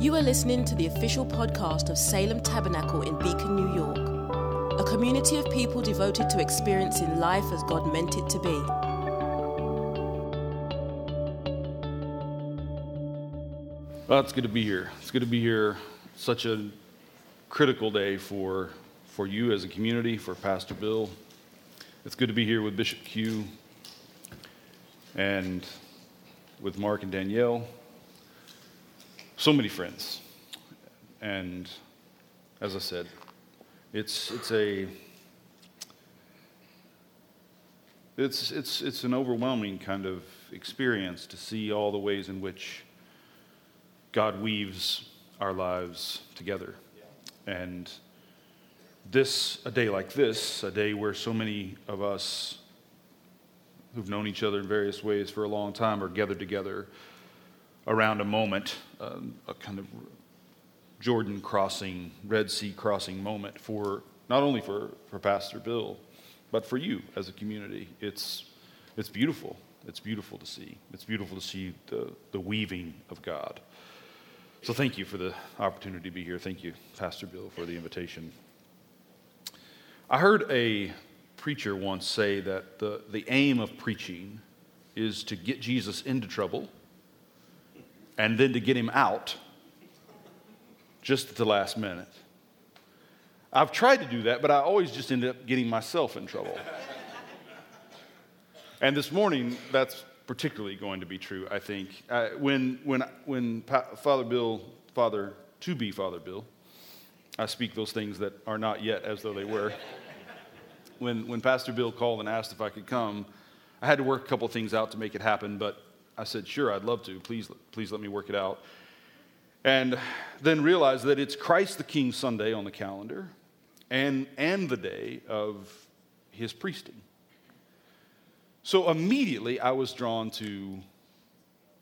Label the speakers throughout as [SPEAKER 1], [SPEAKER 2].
[SPEAKER 1] You are listening to the official podcast of Salem Tabernacle in Beacon, New York, a community of people devoted to experiencing life as God meant it to be.
[SPEAKER 2] Well, it's good to be here. It's good to be here. Such a critical day for, for you as a community, for Pastor Bill. It's good to be here with Bishop Q and with Mark and Danielle. So many friends. And as I said, it's, it's a it's, it's, it's an overwhelming kind of experience to see all the ways in which God weaves our lives together. And this, a day like this, a day where so many of us who've known each other in various ways for a long time are gathered together around a moment, uh, a kind of Jordan crossing, Red Sea crossing moment for not only for, for Pastor Bill, but for you as a community. It's, it's beautiful. It's beautiful to see. It's beautiful to see the, the weaving of God. So thank you for the opportunity to be here. Thank you, Pastor Bill, for the invitation. I heard a preacher once say that the, the aim of preaching is to get Jesus into trouble and then to get him out just at the last minute. I've tried to do that, but I always just end up getting myself in trouble. and this morning, that's particularly going to be true, I think. Uh, when, when, when pa- Father Bill, Father, to be Father Bill, I speak those things that are not yet as though they were. when, when Pastor Bill called and asked if I could come, I had to work a couple things out to make it happen, but I said, sure, I'd love to. Please, please let me work it out. And then realized that it's Christ the King Sunday on the calendar and, and the day of his priesting. So immediately I was drawn to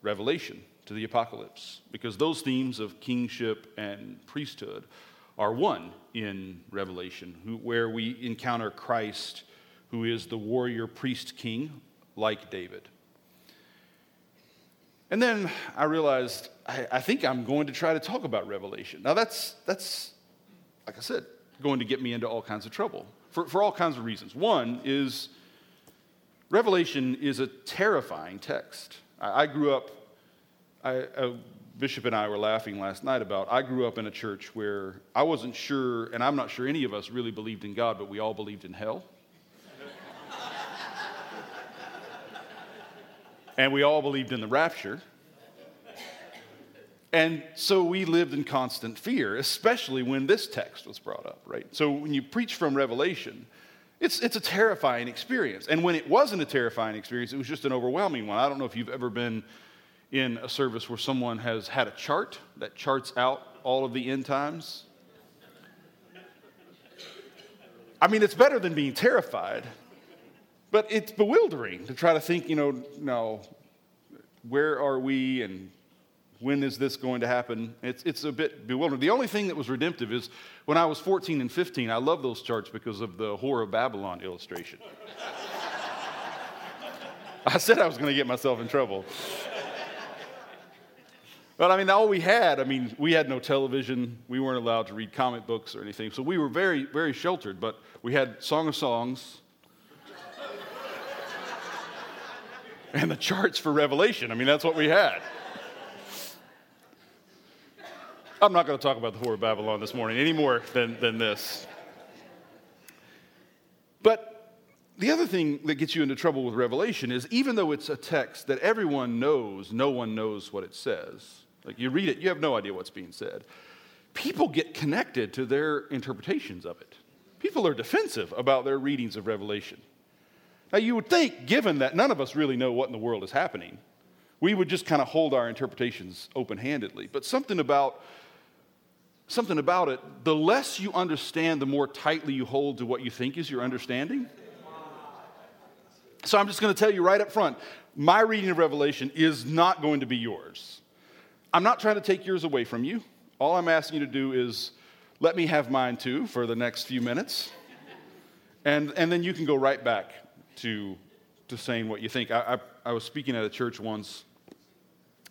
[SPEAKER 2] Revelation, to the apocalypse, because those themes of kingship and priesthood are one in Revelation, who, where we encounter Christ, who is the warrior priest king, like David. And then I realized I, I, think I'm going to try to talk about Revelation. Now, that's, that's, like I said, going to get me into all kinds of trouble for, for all kinds of reasons. One is Revelation is a terrifying text. I, I grew up, I, a Bishop and I were laughing last night about I grew up in a church where I wasn't sure, and I'm not sure any of us really believed in God, but we all believed in hell. And we all believed in the rapture. And so we lived in constant fear, especially when this text was brought up, right? So when you preach from Revelation, it's, it's a terrifying experience. And when it wasn't a terrifying experience, it was just an overwhelming one. I don't know if you've ever been in a service where someone has had a chart that charts out all of the end times. I mean, it's better than being terrified but it's bewildering to try to think, you know, no, where are we and when is this going to happen? It's, it's a bit bewildering. The only thing that was redemptive is when I was 14 and 15, I love those charts because of the Whore of Babylon illustration. I said I was going to get myself in trouble. But I mean, all we had, I mean, we had no television. We weren't allowed to read comic books or anything. So we were very, very sheltered. But we had Song of Songs, and the charts for Revelation. I mean, that's what we had. I'm not going to talk about the Whore of Babylon this morning any more than, than this. But the other thing that gets you into trouble with Revelation is even though it's a text that everyone knows, no one knows what it says. Like you read it, you have no idea what's being said. People get connected to their interpretations of it. People are defensive about their readings of Revelation. Now, you would think, given that none of us really know what in the world is happening, we would just kind of hold our interpretations open handedly. But something about something about it, the less you understand, the more tightly you hold to what you think is your understanding. So I'm just going to tell you right up front my reading of Revelation is not going to be yours. I'm not trying to take yours away from you. All I'm asking you to do is let me have mine too for the next few minutes. And, and then you can go right back to, to saying what you think. I, I, I was speaking at a church once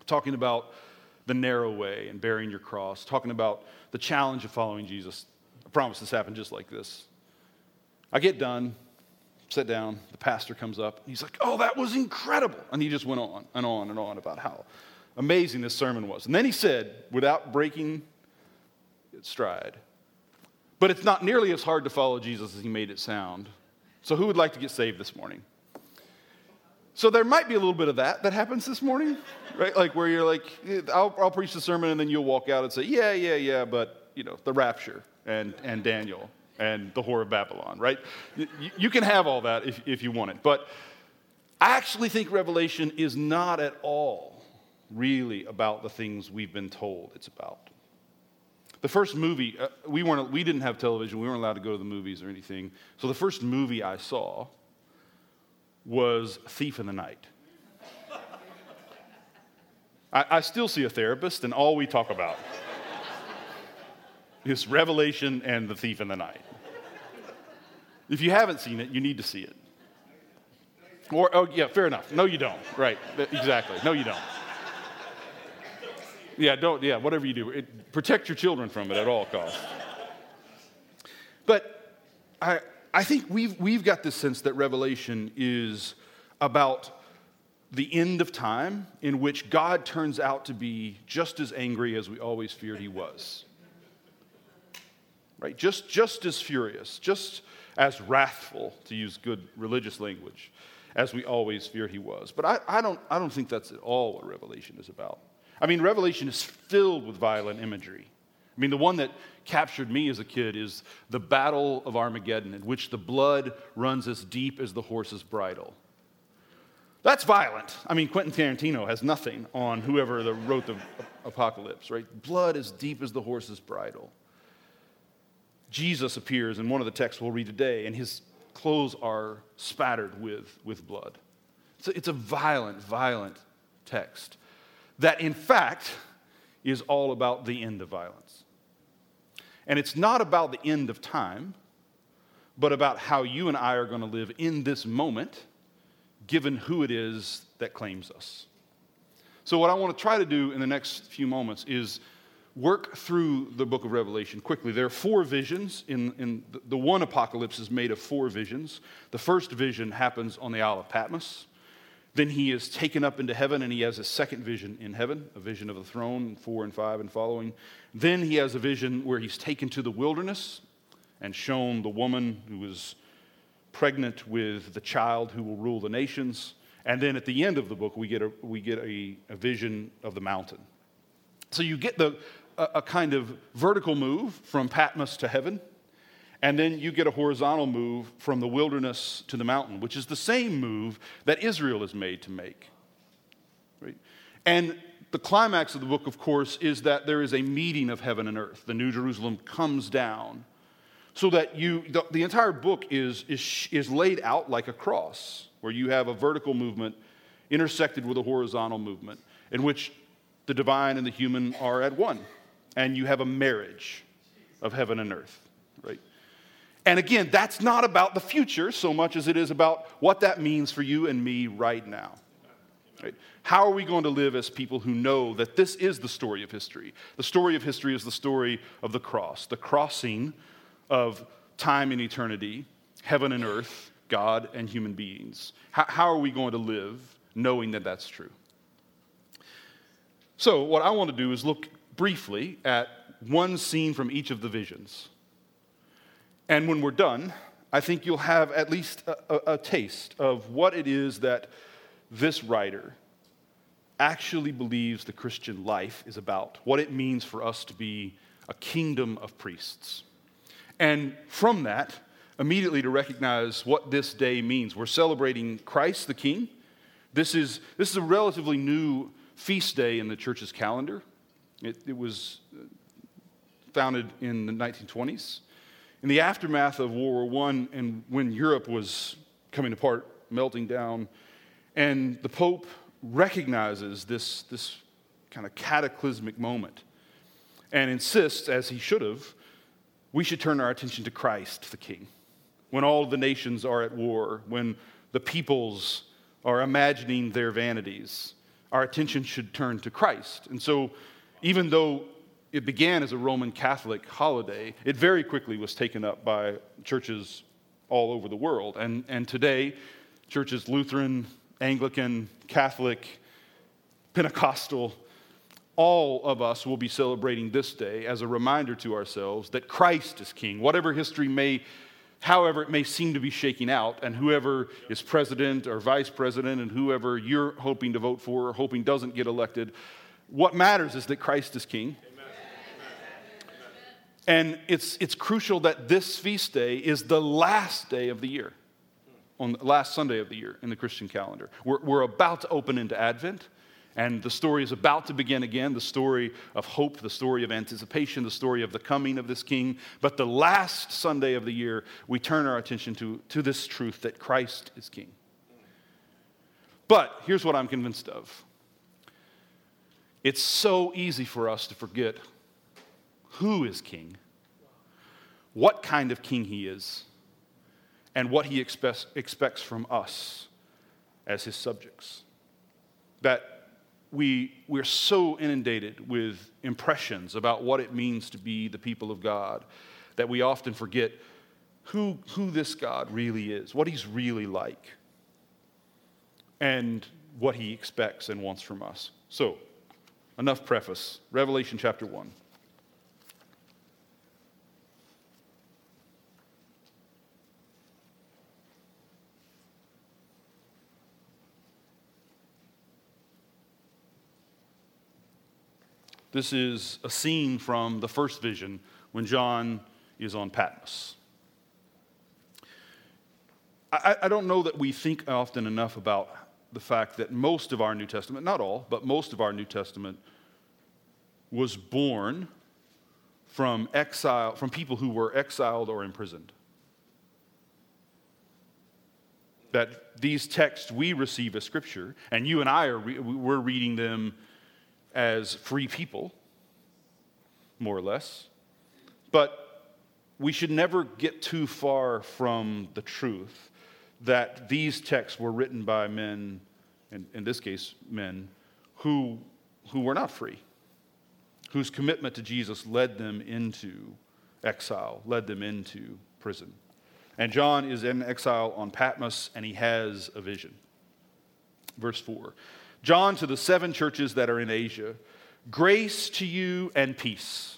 [SPEAKER 2] talking about the narrow way and bearing your cross, talking about the challenge of following Jesus. I promise this happened just like this. I get done, sit down, the pastor comes up, he's like, Oh, that was incredible. And he just went on and on and on about how amazing this sermon was. And then he said, without breaking its stride, but it's not nearly as hard to follow Jesus as he made it sound. So, who would like to get saved this morning? So, there might be a little bit of that that happens this morning, right? Like where you're like, I'll, I'll preach the sermon and then you'll walk out and say, Yeah, yeah, yeah, but, you know, the rapture and, and Daniel and the Whore of Babylon, right? You, you can have all that if, if you want it. But I actually think Revelation is not at all really about the things we've been told it's about. The first movie, uh, we, weren't, we didn't have television, we weren't allowed to go to the movies or anything. So the first movie I saw was Thief in the Night. I, I still see a therapist, and all we talk about is Revelation and the Thief in the Night. If you haven't seen it, you need to see it. Or, oh, yeah, fair enough. No, you don't. Right, exactly. No, you don't. Yeah, don't, yeah, whatever you do, it, protect your children from it at all costs. But I, I think we've, we've got this sense that Revelation is about the end of time in which God turns out to be just as angry as we always feared he was. Right? Just, just as furious, just as wrathful, to use good religious language, as we always feared he was. But I, I, don't, I don't think that's at all what Revelation is about. I mean, Revelation is filled with violent imagery. I mean, the one that captured me as a kid is the Battle of Armageddon, in which the blood runs as deep as the horse's bridle. That's violent. I mean, Quentin Tarantino has nothing on whoever the, wrote the apocalypse, right? Blood as deep as the horse's bridle. Jesus appears in one of the texts we'll read today, and his clothes are spattered with, with blood. So it's a violent, violent text that in fact is all about the end of violence. And it's not about the end of time, but about how you and I are going to live in this moment, given who it is that claims us. So, what I want to try to do in the next few moments is work through the book of Revelation quickly. There are four visions. In, in the one apocalypse is made of four visions. The first vision happens on the Isle of Patmos. Then he is taken up into heaven and he has a second vision in heaven, a vision of the throne, four and five and following. Then he has a vision where he's taken to the wilderness and shown the woman who is pregnant with the child who will rule the nations. And then at the end of the book, we get a, we get a, a vision of the mountain. So you get the, a, a kind of vertical move from Patmos to heaven. And then you get a horizontal move from the wilderness to the mountain, which is the same move that Israel is made to make. Right? And the climax of the book, of course, is that there is a meeting of heaven and earth. The New Jerusalem comes down. So that you, the, the entire book is, is, is laid out like a cross, where you have a vertical movement intersected with a horizontal movement, in which the divine and the human are at one. And you have a marriage of heaven and earth? And again, that's not about the future so much as it is about what that means for you and me right now. Right? How are we going to live as people who know that this is the story of history? The story of history is the story of the cross, the crossing of time and eternity, heaven and earth, God and human beings. How, how are we going to live knowing that that's true? So, what I want to do is look briefly at one scene from each of the visions and when we're done, I think you'll have at least a, a, a, taste of what it is that this writer actually believes the Christian life is about, what it means for us to be a kingdom of priests. And from that, immediately to recognize what this day means. We're celebrating Christ the King. This is, this is a relatively new feast day in the church's calendar. It, it was founded in the 1920s. In the aftermath of World War I, and when Europe was coming apart, melting down, and the Pope recognizes this, this kind of cataclysmic moment and insists, as he should have, we should turn our attention to Christ, the King. When all the nations are at war, when the peoples are imagining their vanities, our attention should turn to Christ. And so Even though it began as a Roman Catholic holiday, it very quickly was taken up by churches all over the world. And, and today, churches Lutheran, Anglican, Catholic, Pentecostal, all of us will be celebrating this day as a reminder to ourselves that Christ is king. Whatever history may, however, it may seem to be shaking out, and whoever is president or vice president, and whoever you're hoping to vote for or hoping doesn't get elected, what matters is that Christ is king. And it's, it's crucial that this feast day is the last day of the year, on the last Sunday of the year in the Christian calendar. We're, we're about to open into Advent, and the story is about to begin again the story of hope, the story of anticipation, the story of the coming of this king. But the last Sunday of the year, we turn our attention to, to this truth that Christ is king. But here's what I'm convinced of it's so easy for us to forget who is king, what kind of king he is, and what he expects, expects from us as his subjects. That we, we're so inundated with impressions about what it means to be the people of God that we often forget who, who this God really is, what he's really like, and what he expects and wants from us. So, enough preface. Revelation chapter 1. This is a scene from the first vision when John is on Patmos. I, I, don't know that we think often enough about the fact that most of our New Testament, not all, but most of our New Testament was born from exile, from people who were exiled or imprisoned. That these texts we receive as scripture, and you and I are we're reading them as free people, more or less. But we should never get too far from the truth that these texts were written by men, in, in this case, men, who, who were not free, whose commitment to Jesus led them into exile, led them into prison. And John is in exile on Patmos, and he has a vision. Verse 4 John to the seven churches that are in Asia, grace to you and peace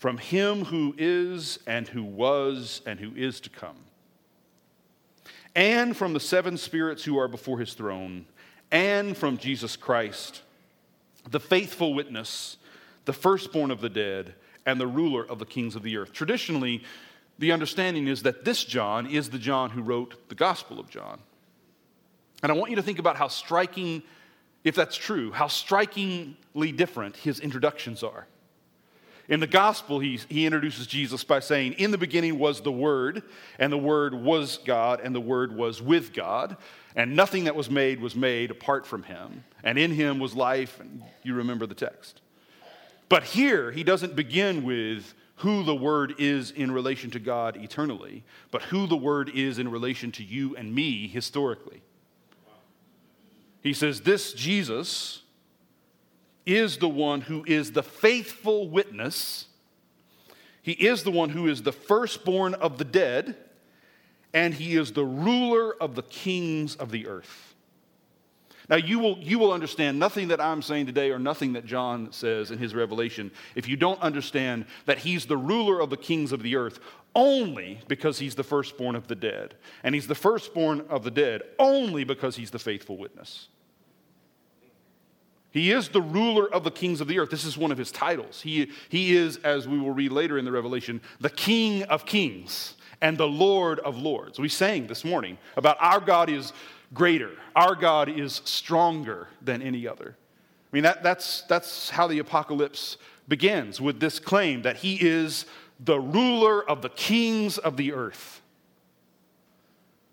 [SPEAKER 2] from him who is and who was and who is to come, and from the seven spirits who are before his throne, and from Jesus Christ, the faithful witness, the firstborn of the dead, and the ruler of the kings of the earth. Traditionally, the understanding is that this John is the John who wrote the Gospel of John. And I want you to think about how striking, if that's true, how strikingly different his introductions are. In the gospel, he, he introduces Jesus by saying, In the beginning was the Word, and the Word was God, and the Word was with God, and nothing that was made was made apart from him, and in him was life, and you remember the text. But here, he doesn't begin with who the Word is in relation to God eternally, but who the Word is in relation to you and me historically. He says, This Jesus is the one who is the faithful witness. He is the one who is the firstborn of the dead, and he is the ruler of the kings of the earth. Now, you will, you will understand nothing that I'm saying today or nothing that John says in his revelation if you don't understand that he's the ruler of the kings of the earth only because he's the firstborn of the dead. And he's the firstborn of the dead only because he's the faithful witness. He is the ruler of the kings of the earth. This is one of his titles. He, he is, as we will read later in the Revelation, the King of kings and the Lord of lords. We sang this morning about our God is greater, our God is stronger than any other. I mean, that, that's, that's how the apocalypse begins with this claim that he is the ruler of the kings of the earth.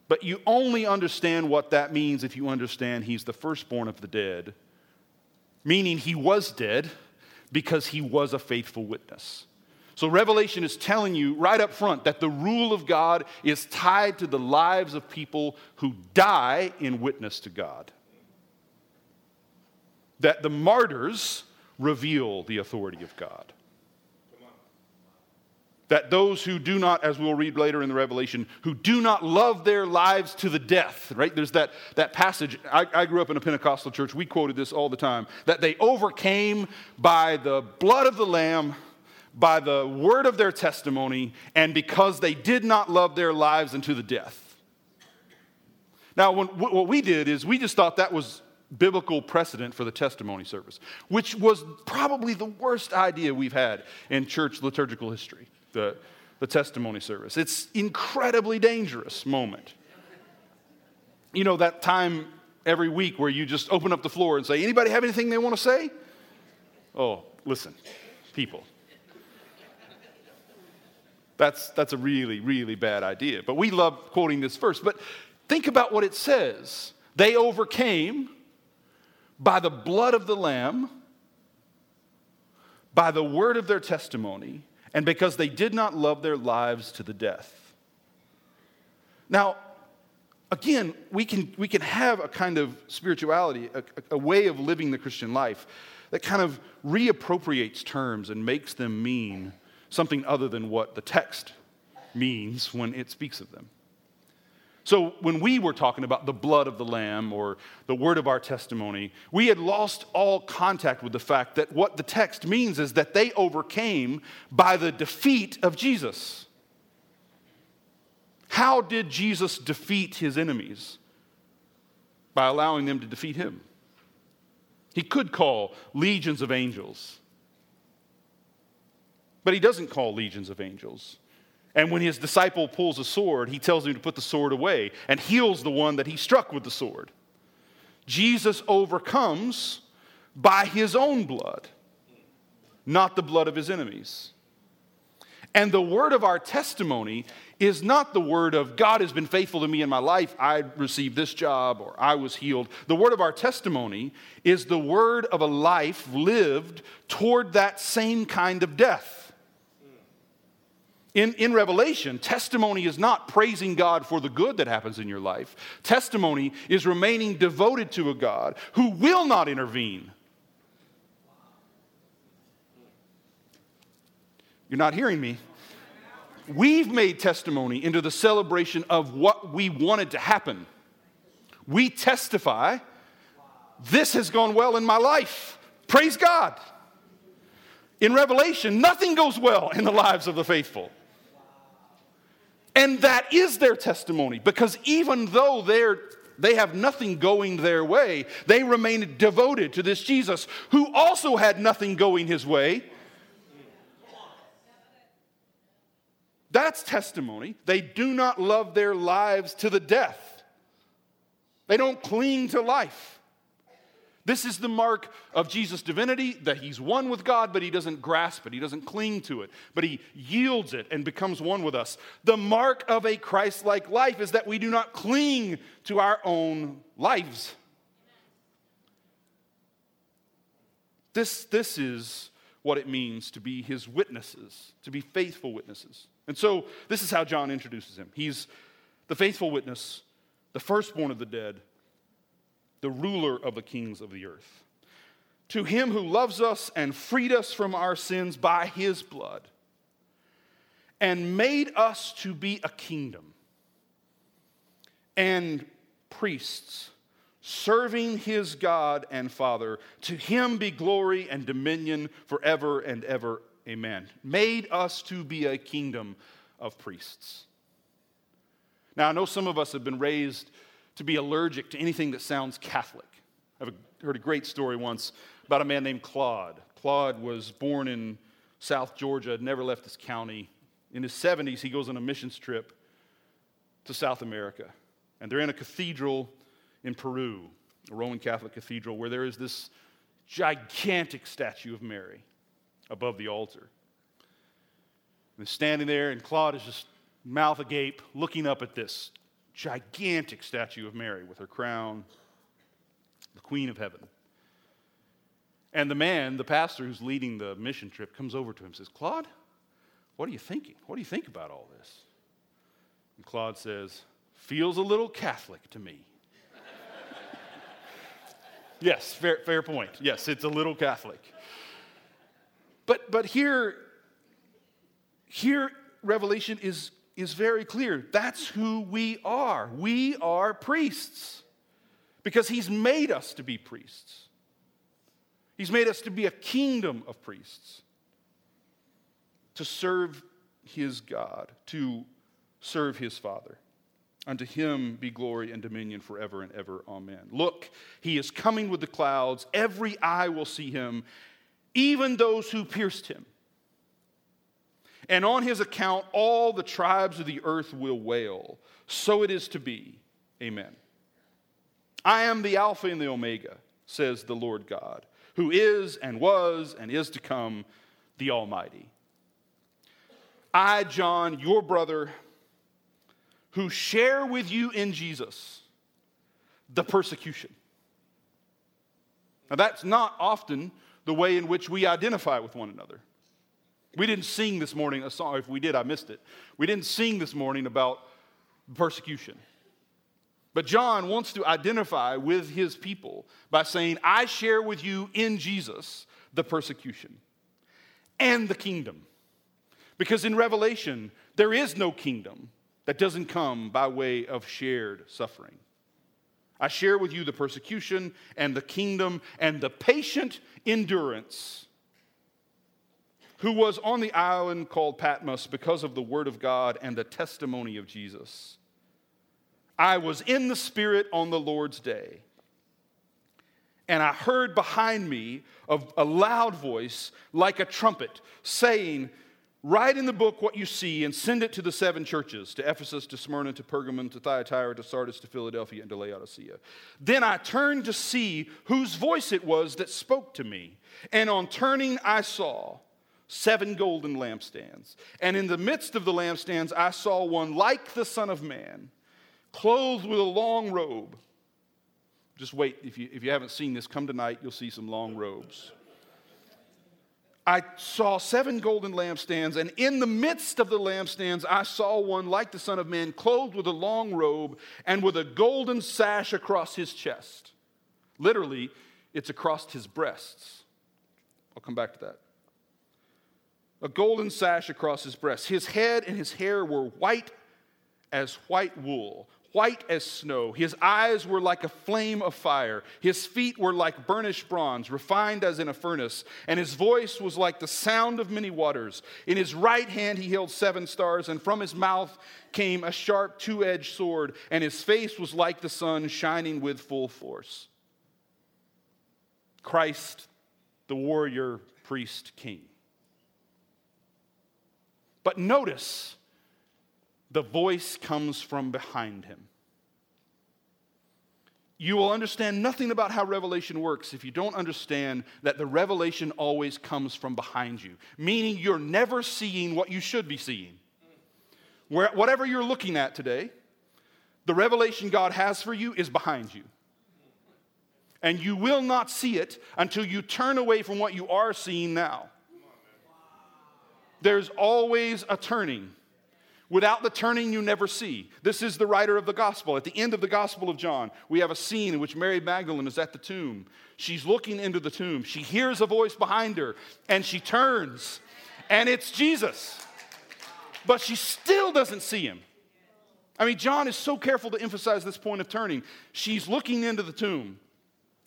[SPEAKER 2] But you only understand what that means if you understand he's the firstborn of the dead, meaning he was dead because he was a faithful witness. So, Revelation is telling you right up front that the rule of God is tied to the lives of people who die in witness to God. That the martyrs reveal the authority of God. That those who do not, as we'll read later in the Revelation, who do not love their lives to the death, right? There's that, that passage. I, I grew up in a Pentecostal church. We quoted this all the time. That they overcame by the blood of the Lamb, by the word of their testimony, and because they did not love their lives unto the death. Now, when, what we did is we just thought that was biblical precedent for the testimony service, which was probably the worst idea we've had in church liturgical history, the, the testimony service. It's incredibly dangerous moment. You know, that time every week where you just open up the floor and say, anybody have anything they want to say? Oh, listen, people. That's, that's a really, really bad idea. But we love quoting this verse. But think about what it says. They overcame by the blood of the Lamb, by the word of their testimony, and because they did not love their lives to the death. Now, again, we can, we can have a kind of spirituality, a, a way of living the Christian life that kind of reappropriates terms and makes them mean something other than what the text means when it speaks of them. So, when we were talking about the blood of the Lamb or the word of our testimony, we had lost all contact with the fact that what the text means is that they overcame by the defeat of Jesus. How did Jesus defeat his enemies? By allowing them to defeat him. He could call legions of angels, but he doesn't call legions of angels. And when his disciple pulls a sword, he tells him to put the sword away and heals the one that he struck with the sword. Jesus overcomes by his own blood, not the blood of his enemies. And the word of our testimony is not the word of God has been faithful to me in my life, I received this job or I was healed. The word of our testimony is the word of a life lived toward that same kind of death. In, in Revelation, testimony is not praising God for the good that happens in your life. Testimony is remaining devoted to a God who will not intervene. You're not hearing me. We've made testimony into the celebration of what we wanted to happen. We testify, this has gone well in my life. Praise God. In Revelation, nothing goes well in the lives of the faithful. And that is their testimony because even though they're, they have nothing going their way, they remain devoted to this Jesus who also had nothing going his way. That's testimony. They do not love their lives to the death, they don't cling to life. This is the mark of Jesus' divinity that he's one with God, but he doesn't grasp it. He doesn't cling to it, but he yields it and becomes one with us. The mark of a Christ like life is that we do not cling to our own lives. This, this is what it means to be his witnesses, to be faithful witnesses. And so, this is how John introduces him. He's the faithful witness, the firstborn of the dead the ruler of the kings of the earth. To him who loves us and freed us from our sins by his blood, and made us to be a kingdom and priests, serving his God and Father. To him be glory and dominion forever and ever. Amen. Made us to be a kingdom of priests. Now, I know some of us have been raised to be allergic to anything that sounds Catholic. I've heard a great story once about a man named Claude. Claude was born in South Georgia, never left his county. In his 70s, he goes on a missions trip to South America. And they're in a cathedral in Peru, a Roman Catholic cathedral, where there is this gigantic statue of Mary above the altar. And they're standing there, and Claude is just mouth agape, looking up at this gigantic statue of Mary with her crown, the Queen of Heaven. And the man, the pastor who's leading the mission trip, comes over to him and says, Claude, what are you thinking? What do you think about all this? And Claude says, Feels a little Catholic to me. yes, fair, fair point. Yes, it's a little Catholic. But, but here, here, Revelation is, is very clear. That's who we are. We are priests because he's made us to be priests. He's made us to be a kingdom of priests, to serve his God, to serve his Father. Unto him be glory and dominion forever and ever. Amen. Look, he is coming with the clouds. Every eye will see him, even those who pierced him. And on his account, all the tribes of the earth will wail. So it is to be. Amen. I am the Alpha and the Omega, says the Lord God, who is and was and is to come, the Almighty. I, John, your brother, who share with you in Jesus the persecution. Now, that's not often the way in which we identify with one another. We didn't sing this morning a song. If we did, I missed it. We didn't sing this morning about persecution. But John wants to identify with his people by saying, I share with you in Jesus the persecution and the kingdom. Because in Revelation, there is no kingdom that doesn't come by way of shared suffering. I share with you the persecution and the kingdom and the patient endurance who was on the island called Patmos because of the word of God and the testimony of Jesus. I was in the Spirit on the Lord's day, and I heard behind me of a, loud voice like a trumpet saying, Write in the book what you see and send it to the seven churches to Ephesus, to Smyrna, to Pergamon, to Thyatira, to Sardis, to Philadelphia, and to Laodicea. Then I turned to see whose voice it was that spoke to me. And on turning, I saw seven golden lampstands. And in the midst of the lampstands, I saw one like the Son of Man, clothed with a long robe. Just wait, if you, if you haven't seen this, come tonight, you'll see some long robes. I saw seven golden lampstands, and in the midst of the lampstands, I saw one like the Son of Man, clothed with a long robe and with a golden sash across his chest. Literally, it's across his breasts. I'll come back to that. A golden sash across his breast. His head and his hair were white as white wool, white as snow. His eyes were like a flame of fire. His feet were like burnished bronze, refined as in a furnace. And his voice was like the sound of many waters. In his right hand he held seven stars, and from his mouth came a sharp two edged sword, and his face was like the sun shining with full force. Christ, the warrior, priest, king. But notice, the voice comes from behind him. You will understand nothing about how revelation works if you don't understand that the revelation always comes from behind you, meaning you're never seeing what you should be seeing. Where, whatever you're looking at today, the revelation God has for you is behind you. And you will not see it until you turn away from what you are seeing now. There's always a turning. Without the turning, you never see. This is the writer of the gospel. At the end of the gospel of John, we have a scene in which Mary Magdalene is at the tomb. She's looking into the tomb. She hears a voice behind her, and she turns, and it's Jesus. But she still doesn't see him. I mean, John is so careful to emphasize this point of turning. She's looking into the tomb.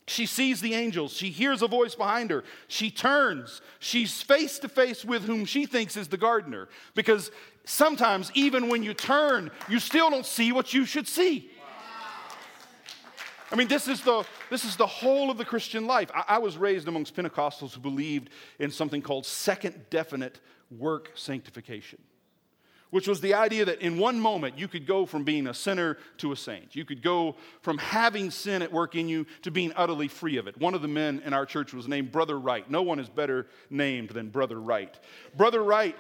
[SPEAKER 2] She sees the angels. She hears a voice behind her. She turns. She's face to face with whom she thinks is the gardener. Because sometimes, even when you turn, you still don't see what you should see. I mean, this is the, this is the whole of the Christian life. I, I was raised amongst Pentecostals who believed in something called second definite work sanctification which was the idea that in one moment you could go from being a sinner to a saint. You could go from having sin at work in you to being utterly free of it. One of the men in our church was named Brother Wright. No one is better named than Brother Wright. Brother Wright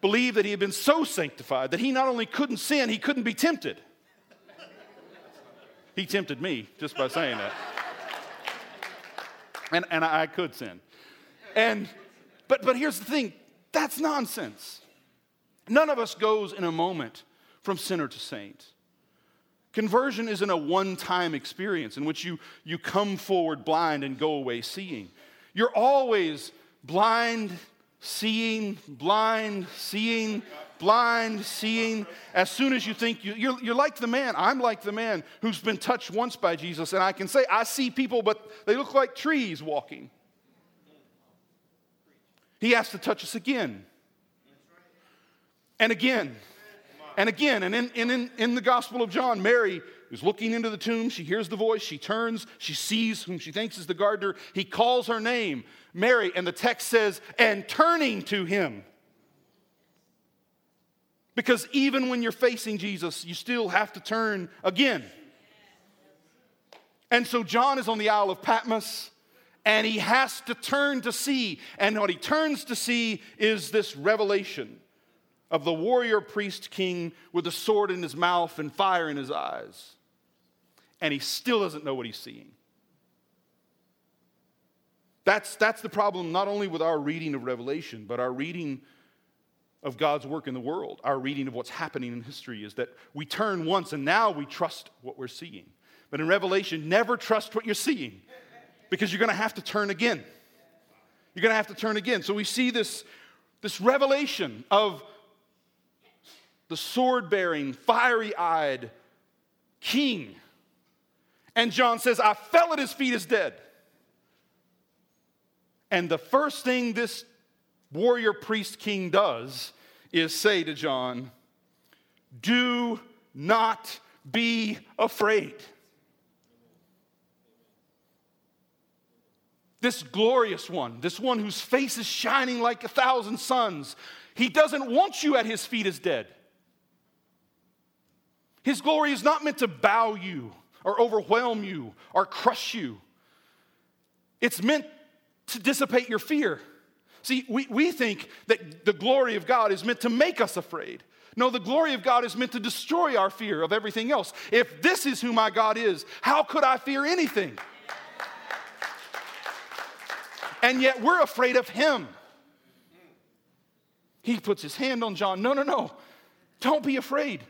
[SPEAKER 2] believed that he had been so sanctified that he not only couldn't sin, he couldn't be tempted. He tempted me just by saying that. And, and I could sin. And, but, but here's the thing that's nonsense. None of us goes in a moment from sinner to saint. Conversion isn't a one time experience in which you, you come forward blind and go away seeing. You're always blind, seeing, blind, seeing, blind, seeing. As soon as you think you, you're, you're like the man, I'm like the man who's been touched once by Jesus, and I can say, I see people, but they look like trees walking. He has to touch us again and again and again. And in, in, in the Gospel of John, Mary is looking into the tomb. She hears the voice. She turns. She sees whom she thinks is the gardener. He calls her name, Mary, and the text says, and turning to him. Because even when you're facing Jesus, you still have to turn again. And so John is on the Isle of Patmos and he has to turn to see. And what he turns to see is this revelation of the warrior priest king with a sword in his mouth and fire in his eyes. And he still doesn't know what he's seeing. That's, that's the problem, not only with our reading of Revelation, but our reading of God's work in the world, our reading of what's happening in history, is that we turn once and now we trust what we're seeing. But in Revelation, never trust what you're seeing because you're going to have to turn again. You're going to have to turn again. So we see this, this revelation of the sword bearing, fiery eyed king. And John says, I fell at his feet as dead. And the first thing this warrior priest king does is say to John, Do not be afraid. This glorious one, this one whose face is shining like a thousand suns, he doesn't want you at his feet as dead. His glory is not meant to bow you or overwhelm you or crush you. It's meant to dissipate your fear. See, we, we think that the glory of God is meant to make us afraid. No, the glory of God is meant to destroy our fear of everything else. If this is who my God is, how could I fear anything? And yet we're afraid of him. He puts his hand on John. No, no, no. Don't be afraid.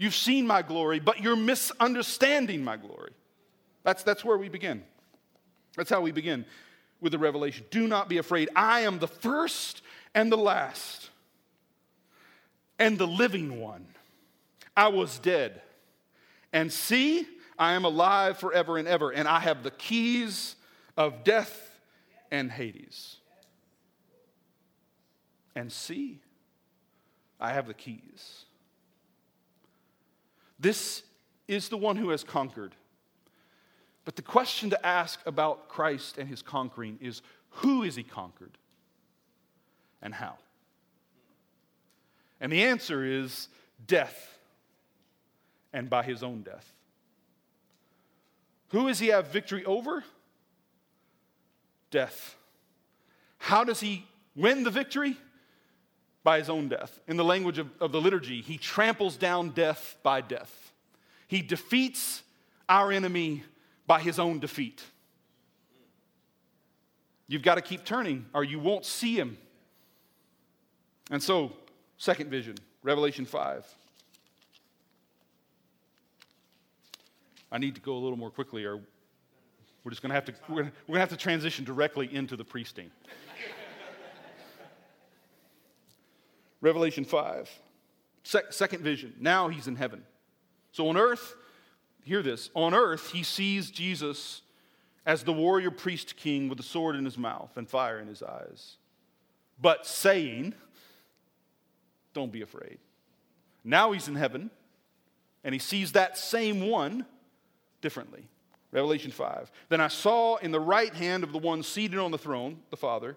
[SPEAKER 2] You've seen my glory, but you're misunderstanding my glory. That's, that's where we begin. That's how we begin with the revelation. Do not be afraid. I am the first and the last and the living one. I was dead. And see, I am alive forever and ever, and I have the keys of death and Hades. And see, I have the keys. This is the one who has conquered. But the question to ask about Christ and his conquering is who is he conquered and how? And the answer is death and by his own death. Who does he have victory over? Death. How does he win the victory? By his own death. In the language of, of the liturgy, he tramples down death by death. He defeats our enemy by his own defeat. You've got to keep turning or you won't see him. And so, second vision, Revelation 5. I need to go a little more quickly or we're just going to have to we're going to have to transition directly into the priesting. Revelation 5. Se- second vision. Now he's in heaven. So on earth, hear this on earth, he sees Jesus as the warrior priest king with a sword in his mouth and fire in his eyes, but saying, Don't be afraid. Now he's in heaven, and he sees that same one differently. Revelation 5. Then I saw in the right hand of the one seated on the throne, the Father,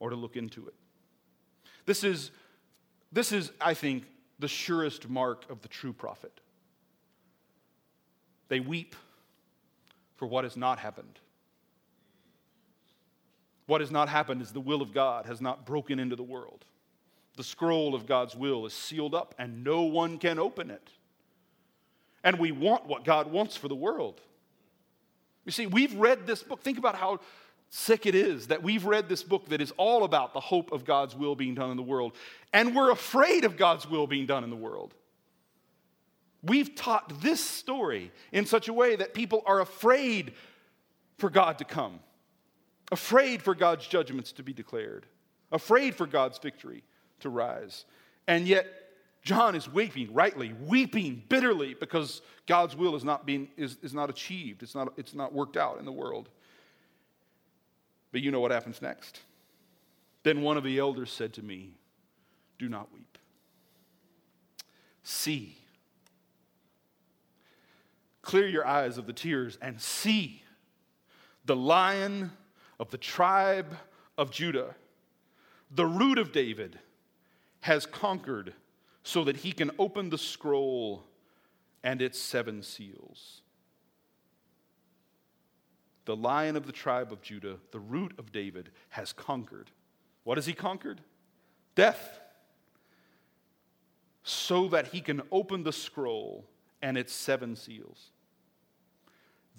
[SPEAKER 2] or to look into it. This is, this is, I think, the surest mark of the true prophet. They weep for what has not happened. What has not happened is the will of God has not broken into the world. The scroll of God's will is sealed up and no one can open it. And we want what God wants for the world. You see, we've read this book. Think about how sick it is that we've read this book that is all about the hope of God's will being done in the world, and we're afraid of God's will being done in the world. We've taught this story in such a way that people are afraid for God to come, afraid for God's judgments to be declared, afraid for God's victory to rise. And yet, John is weeping, rightly, weeping bitterly because God's will is not, being, is, is not achieved, it's not, it's not worked out in the world. But you know what happens next. Then one of the elders said to me, Do not weep. See. Clear your eyes of the tears and see the lion of the tribe of Judah, the root of David, has conquered so that he can open the scroll and its seven seals the lion of the tribe of Judah, the root of David, has conquered. What has he conquered? Death. So that he can open the scroll and its seven seals.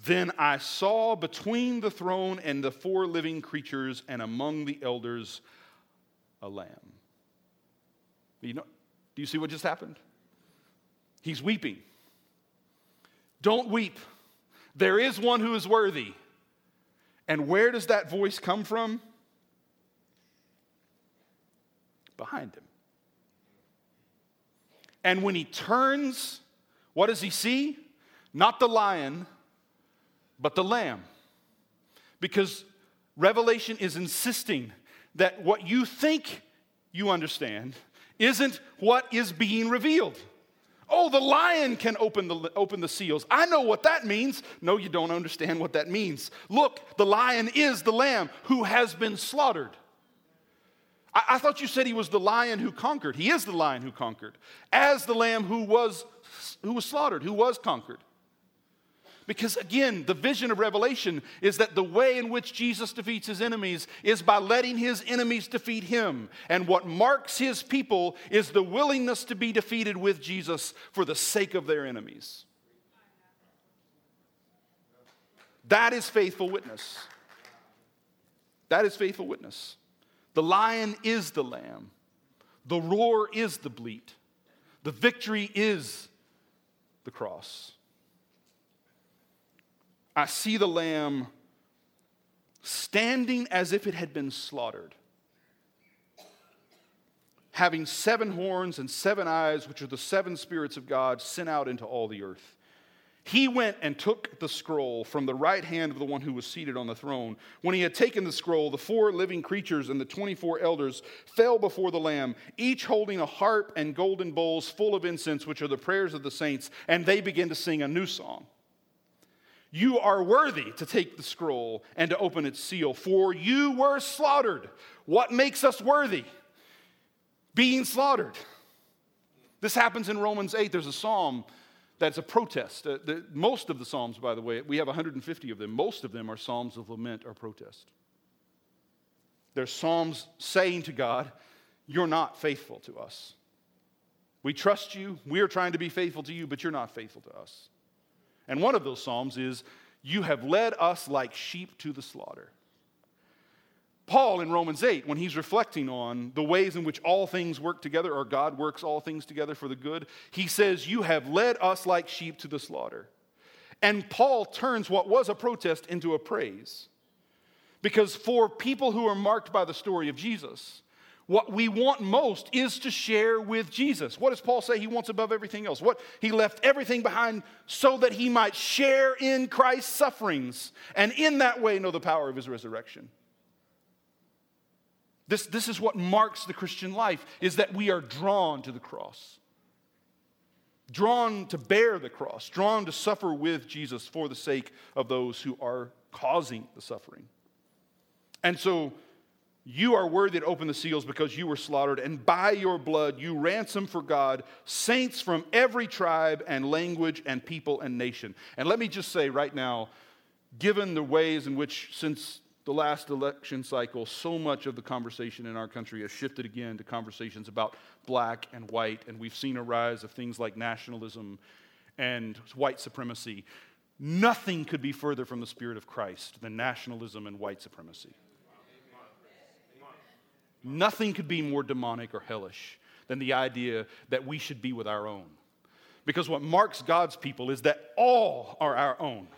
[SPEAKER 2] Then I saw between the throne and the four living creatures and among the elders a lamb. You know, do you see what just happened? He's weeping. Don't weep. There is one who is worthy. And where does that voice come from? Behind him. And when he turns, what does he see? Not the lion, but the lamb. Because Revelation is insisting that what you think you understand isn't what is being revealed. Oh, the lion can open the, open the seals. I know what that means. No, you don't understand what that means. Look, the lion is the lamb who has been slaughtered. I, I thought you said he was the lion who conquered. He is the lion who conquered, as the lamb who was, who was slaughtered, who was conquered. Because again, the vision of Revelation is that the way in which Jesus defeats his enemies is by letting his enemies defeat him. And what marks his people is the willingness to be defeated with Jesus for the sake of their enemies. That is faithful witness. That is faithful witness. The lion is the lamb, the roar is the bleat, the victory is the cross. I see the lamb standing as if it had been slaughtered, having seven horns and seven eyes, which are the seven spirits of God sent out into all the earth. He went and took the scroll from the right hand of the one who was seated on the throne. When he had taken the scroll, the four living creatures and the 24 elders fell before the Lamb, each holding a harp and golden bowls full of incense, which are the prayers of the saints, and they began to sing a new song. You are worthy to take the scroll and to open its seal, for you were slaughtered. What makes us worthy? Being slaughtered. This happens in Romans 8. There's a psalm that's a protest. Uh, the, most of the psalms, by the way, we have 150 of them. Most of them are psalms of lament or protest. They're psalms saying to God, You're not faithful to us. We trust you. We are trying to be faithful to you, but you're not faithful to us. And one of those Psalms is, You have led us like sheep to the slaughter. Paul in Romans 8, when he's reflecting on the ways in which all things work together, or God works all things together for the good, he says, You have led us like sheep to the slaughter. And Paul turns what was a protest into a praise. Because for people who are marked by the story of Jesus, what we want most is to share with Jesus. What does Paul say he wants above everything else? What he left everything behind so that he might share in Christ's sufferings and in that way know the power of his resurrection. This, this is what marks the Christian life is that we are drawn to the cross. Drawn to bear the cross, drawn to suffer with Jesus for the sake of those who are causing the suffering. And so you are worthy to open the seals because you were slaughtered, and by your blood you ransom for God saints from every tribe and language and people and nation. And let me just say right now, given the ways in which, since the last election cycle, so much of the conversation in our country has shifted again to conversations about black and white, and we've seen a rise of things like nationalism and white supremacy. Nothing could be further from the spirit of Christ than nationalism and white supremacy. Nothing could be more demonic or hellish than the idea that we should be with our own. Because what marks God's people is that all are our own.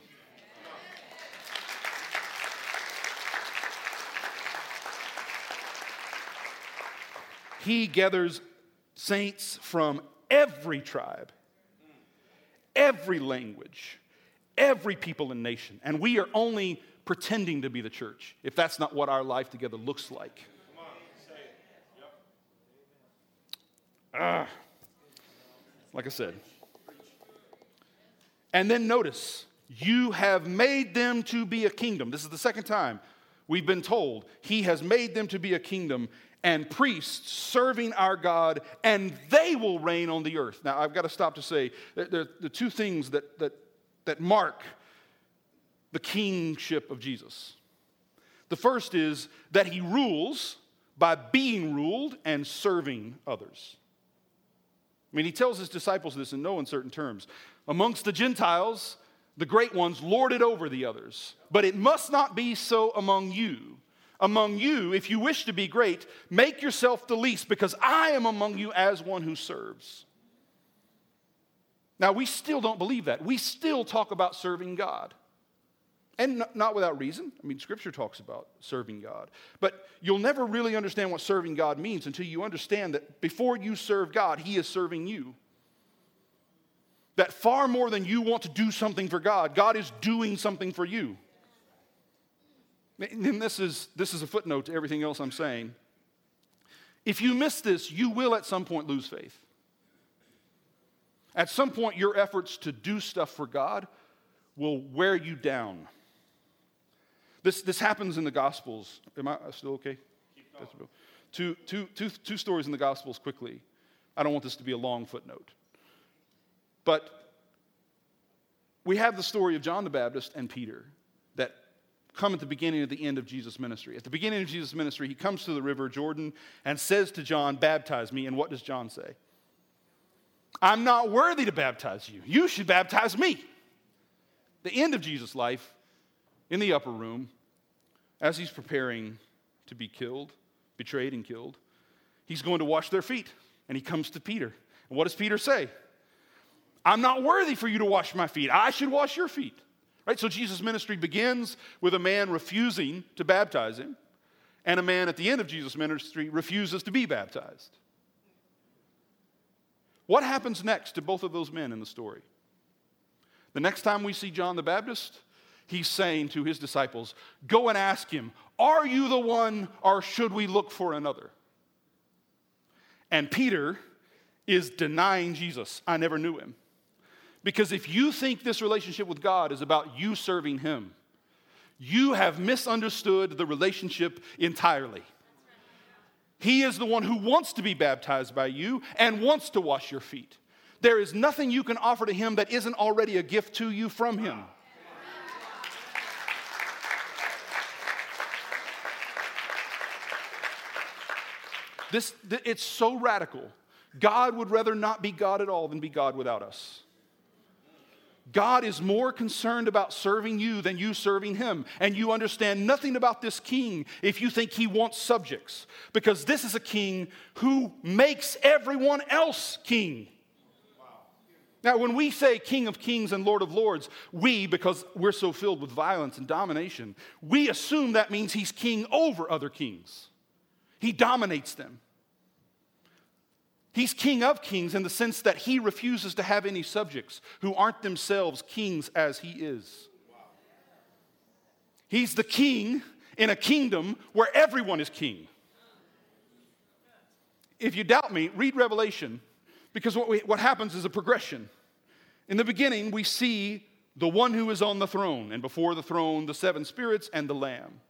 [SPEAKER 2] He gathers saints from every tribe, every language, every people and nation. And we are only pretending to be the church if that's not what our life together looks like. Ah, like I said. And then notice, you have made them to be a kingdom. This is the second time we've been told he has made them to be a kingdom and priests serving our God, and they will reign on the earth. Now, I've got to stop to say the two things that, that, that mark the kingship of Jesus. The first is that he rules by being ruled and serving others. I mean, he tells his disciples this in no uncertain terms. Amongst the Gentiles, the great ones lord it over the others, but it must not be so among you. Among you, if you wish to be great, make yourself the least, because I am among you as one who serves. Now, we still don't believe that. We still talk about serving God. And not without reason. I mean, Scripture talks about serving God. But you'll never really understand what serving God means until you understand that before you serve God, He is serving you. That far more than you want to do something for God, God is doing something for you. And this is, this is a footnote to everything else I'm saying. If you miss this, you will at some point lose faith. At some point, your efforts to do stuff for God will wear you down. This, this happens in the Gospels. Am I uh, still okay? Two, two, two, two stories in the Gospels quickly. I don't want this to be a long footnote. But we have the story of John the Baptist and Peter that come at the beginning of the end of Jesus' ministry. At the beginning of Jesus' ministry, he comes to the river Jordan and says to John, Baptize me. And what does John say? I'm not worthy to baptize you. You should baptize me. The end of Jesus' life, in the upper room as he's preparing to be killed, betrayed and killed. He's going to wash their feet. And he comes to Peter. And what does Peter say? I'm not worthy for you to wash my feet. I should wash your feet. Right? So Jesus' ministry begins with a man refusing to baptize him, and a man at the end of Jesus' ministry refuses to be baptized. What happens next to both of those men in the story? The next time we see John the Baptist, he's saying to his disciples, Go and ask him, Are you the one, or should we look for another? And Peter is denying Jesus. I never knew him. Because if you think this relationship with God is about you serving him, you have misunderstood the relationship entirely. He is the one who wants to be baptized by you and wants to wash your feet. There is nothing you can offer to him that isn't already a gift to you from him. This, it's so radical. God would rather not be God at all than be God without us. God is more concerned about serving you than you serving him. And you understand nothing about this king if you think he wants subjects, because this is a king who makes everyone else king. Now, when we say King of Kings and Lord of Lords, we, because we're so filled with violence and domination, we assume that means he's king over other kings. He dominates them. He's king of kings in the sense that he refuses to have any subjects who aren't themselves kings as he is. He's the king in a kingdom where everyone is king. If you doubt me, read Revelation because what, we, what happens is a progression. In the beginning, we see the one who is on the throne, and before the throne, the seven spirits and the Lamb.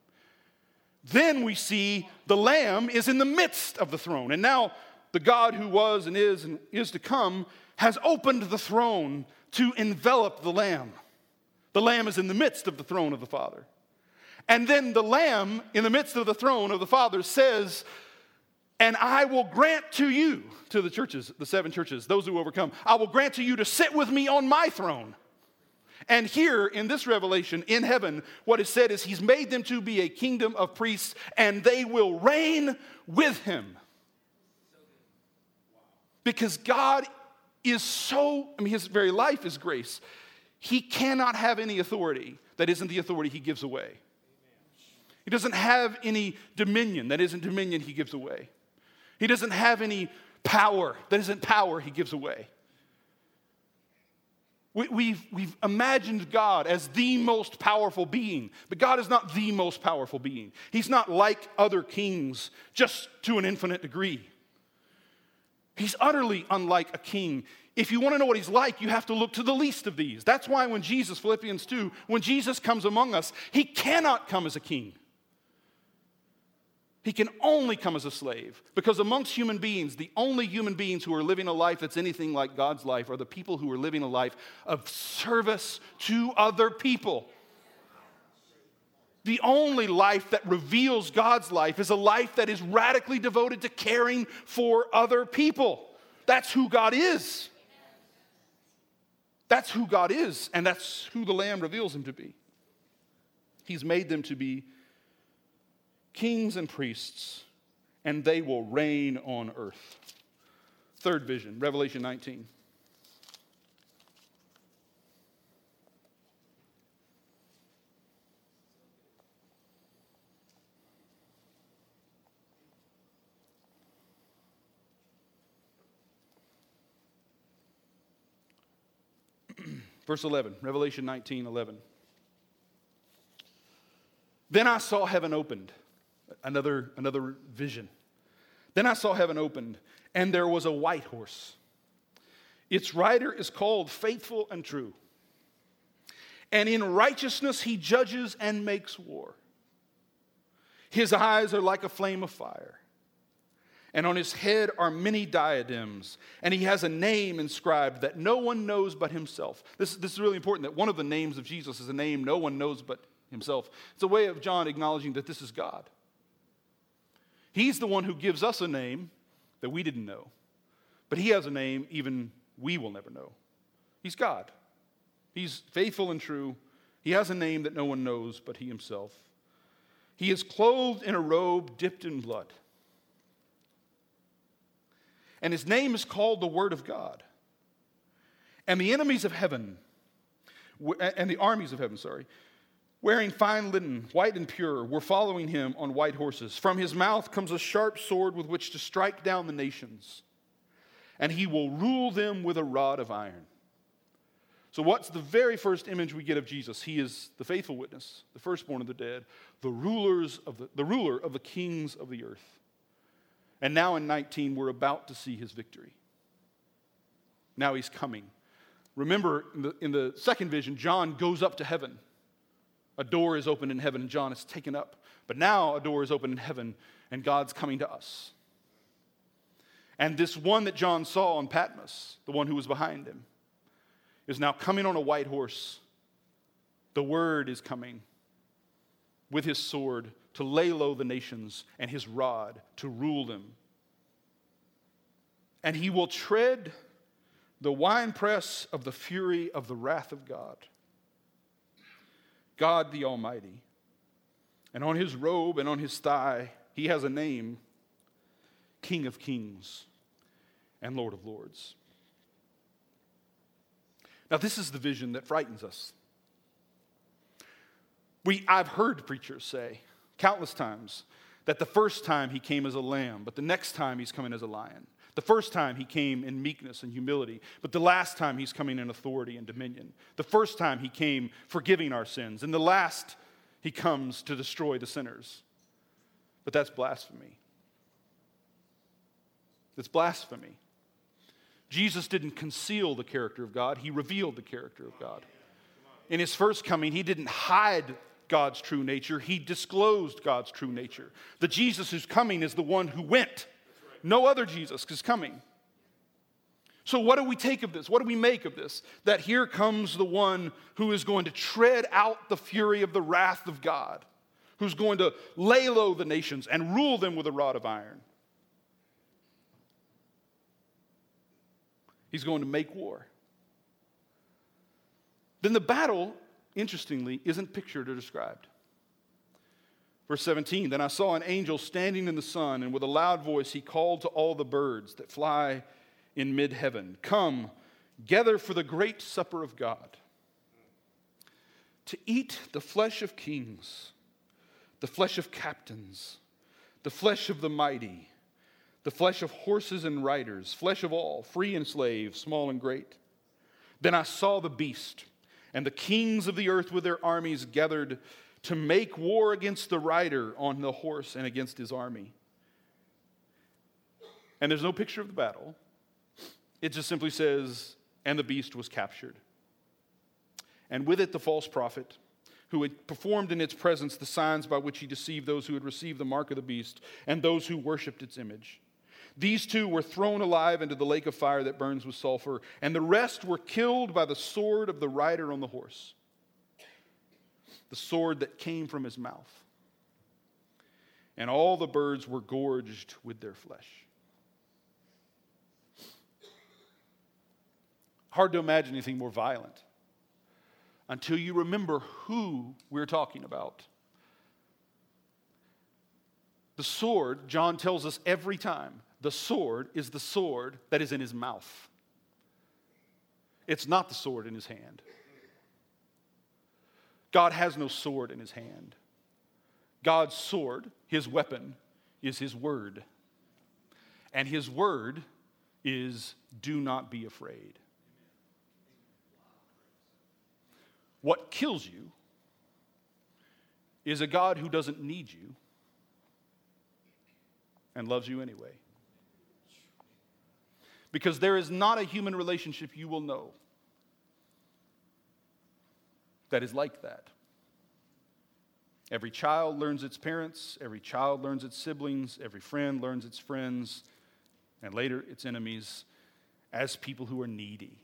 [SPEAKER 2] Then we see the Lamb is in the midst of the throne. And now the God who was and is and is to come, has opened the throne to envelop the Lamb. The Lamb is in the midst of the throne of the Father. And then the Lamb in the midst of the throne of the Father says, And I will grant to you, to the churches, the seven churches, those who overcome, I will grant to you to sit with me on my throne. And here in this revelation in heaven, what is said is he's made them to be a kingdom of priests and they will reign with him. Because God is so, I mean, his very life is grace. He cannot have any authority that isn't the authority he gives away. He doesn't have any dominion that isn't dominion he gives away. He doesn't have any power that isn't power he gives away. We, we've, we've imagined God as the most powerful being, but God is not the most powerful being. He's not like other kings, just to an infinite degree. He's utterly unlike a king. If you want to know what he's like, you have to look to the least of these. That's why when Jesus, Philippians 2, when Jesus comes among us, he cannot come as a king. He can only come as a slave because amongst human beings, the only human beings who are living a life that's anything like God's life are the people who are living a life of service to other people. The only life that reveals God's life is a life that is radically devoted to caring for other people. That's who God is. That's who God is, and that's who the Lamb reveals him to be. He's made them to be kings and priests, and they will reign on earth. Third vision, Revelation 19. Verse 11, Revelation 19 11. Then I saw heaven opened another, another vision. Then I saw heaven opened, and there was a white horse. Its rider is called Faithful and True. And in righteousness he judges and makes war. His eyes are like a flame of fire, and on his head are many diadems, and he has a name inscribed that no one knows but himself. This, this is really important that one of the names of Jesus is a name no one knows but himself. It's a way of John acknowledging that this is God. He's the one who gives us a name that we didn't know, but He has a name even we will never know. He's God. He's faithful and true. He has a name that no one knows but He Himself. He is clothed in a robe dipped in blood. And His name is called the Word of God. And the enemies of heaven, and the armies of heaven, sorry, wearing fine linen, white and pure, were following him on white horses. From his mouth comes a sharp sword with which to strike down the nations, and he will rule them with a rod of iron. So, what's the very first image we get of Jesus? He is the faithful witness, the firstborn of the dead, the, rulers of the, the ruler of the kings of the earth. And now in 19, we're about to see his victory. Now he's coming. Remember, in the, in the second vision, John goes up to heaven a door is opened in heaven and John is taken up. But now a door is opened in heaven and God's coming to us. And this one that John saw on Patmos, the one who was behind him, is now coming on a white horse. The word is coming with his sword to lay low the nations and his rod to rule them. And he will tread the winepress of the fury of the wrath of God. God the Almighty. And on his robe and on his thigh, he has a name King of Kings and Lord of Lords. Now, this is the vision that frightens us. We, I've heard preachers say countless times that the first time he came as a lamb, but the next time he's coming as a lion. The first time he came in meekness and humility, but the last time he's coming in authority and dominion. The first time he came forgiving our sins, and the last he comes to destroy the sinners. But that's blasphemy. That's blasphemy. Jesus didn't conceal the character of God, he revealed the character of God. In his first coming, he didn't hide God's true nature, he disclosed God's true nature. The Jesus who's coming is the one who went no other Jesus is coming. So, what do we take of this? What do we make of this? That here comes the one who is going to tread out the fury of the wrath of God. who's going to lay low the nations and rule them with a rod of iron. He's going to make war. Then the battle, interestingly, isn't pictured or described. Verse 17 Then I saw an angel standing in the sun, and with a loud voice he called to all the birds that fly in mid heaven Come, gather for the great supper of God, to eat the flesh of kings, the flesh of captains, the flesh of the mighty, the flesh of horses and riders, flesh of all, free and slave, small and great. Then I saw the beast, and the kings of the earth with their armies gathered to make war against the rider on the horse and against his army. And there's no picture of the battle. It just simply says, and the beast was captured. And with it, the false prophet, who had performed in its presence the signs by which he deceived those who had received the mark of the beast and those who worshiped its image. These two were thrown alive into the lake of fire that burns with sulfur, and the rest were killed by the sword of the rider on the horse the sword that came from his mouth. And all the birds were gorged with their flesh. Hard to imagine anything more violent until you remember who we're talking about. The sword, John tells us every time, the sword is the sword that is in his mouth. It's not the sword in his hand. God has no sword in his hand. God's sword, his weapon, is his word. And his word is do not be afraid. What kills you is a God who doesn't need you and loves you anyway. Because there is not a human relationship you will know that is like that. Every child learns its parents, every child learns its siblings, every friend learns its friends, and later its enemies as people who are needy,